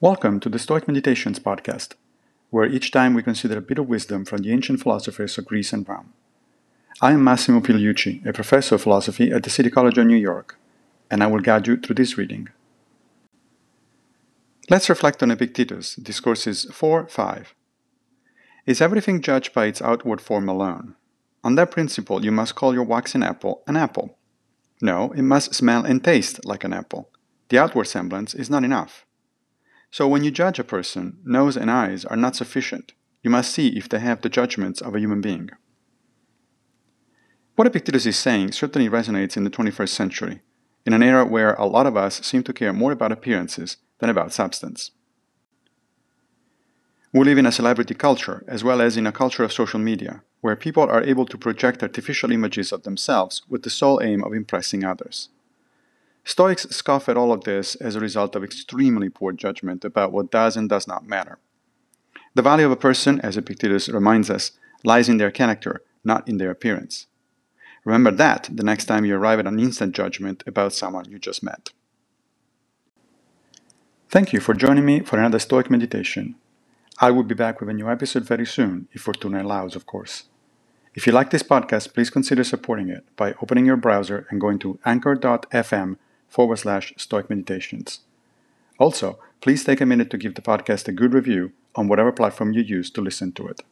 Welcome to the Stoic Meditations podcast, where each time we consider a bit of wisdom from the ancient philosophers of Greece and Rome. I am Massimo Pigliucci, a professor of philosophy at the City College of New York, and I will guide you through this reading. Let's reflect on Epictetus, Discourses 4 5. Is everything judged by its outward form alone? On that principle, you must call your waxen apple an apple. No, it must smell and taste like an apple. The outward semblance is not enough. So when you judge a person, nose and eyes are not sufficient. You must see if they have the judgments of a human being. What Epictetus is saying certainly resonates in the 21st century, in an era where a lot of us seem to care more about appearances than about substance. We live in a celebrity culture, as well as in a culture of social media, where people are able to project artificial images of themselves with the sole aim of impressing others. Stoics scoff at all of this as a result of extremely poor judgment about what does and does not matter. The value of a person, as Epictetus reminds us, lies in their character, not in their appearance. Remember that the next time you arrive at an instant judgment about someone you just met. Thank you for joining me for another Stoic meditation. I will be back with a new episode very soon, if Fortuna allows, of course. If you like this podcast, please consider supporting it by opening your browser and going to anchor.fm forward slash stoic meditations. Also, please take a minute to give the podcast a good review on whatever platform you use to listen to it.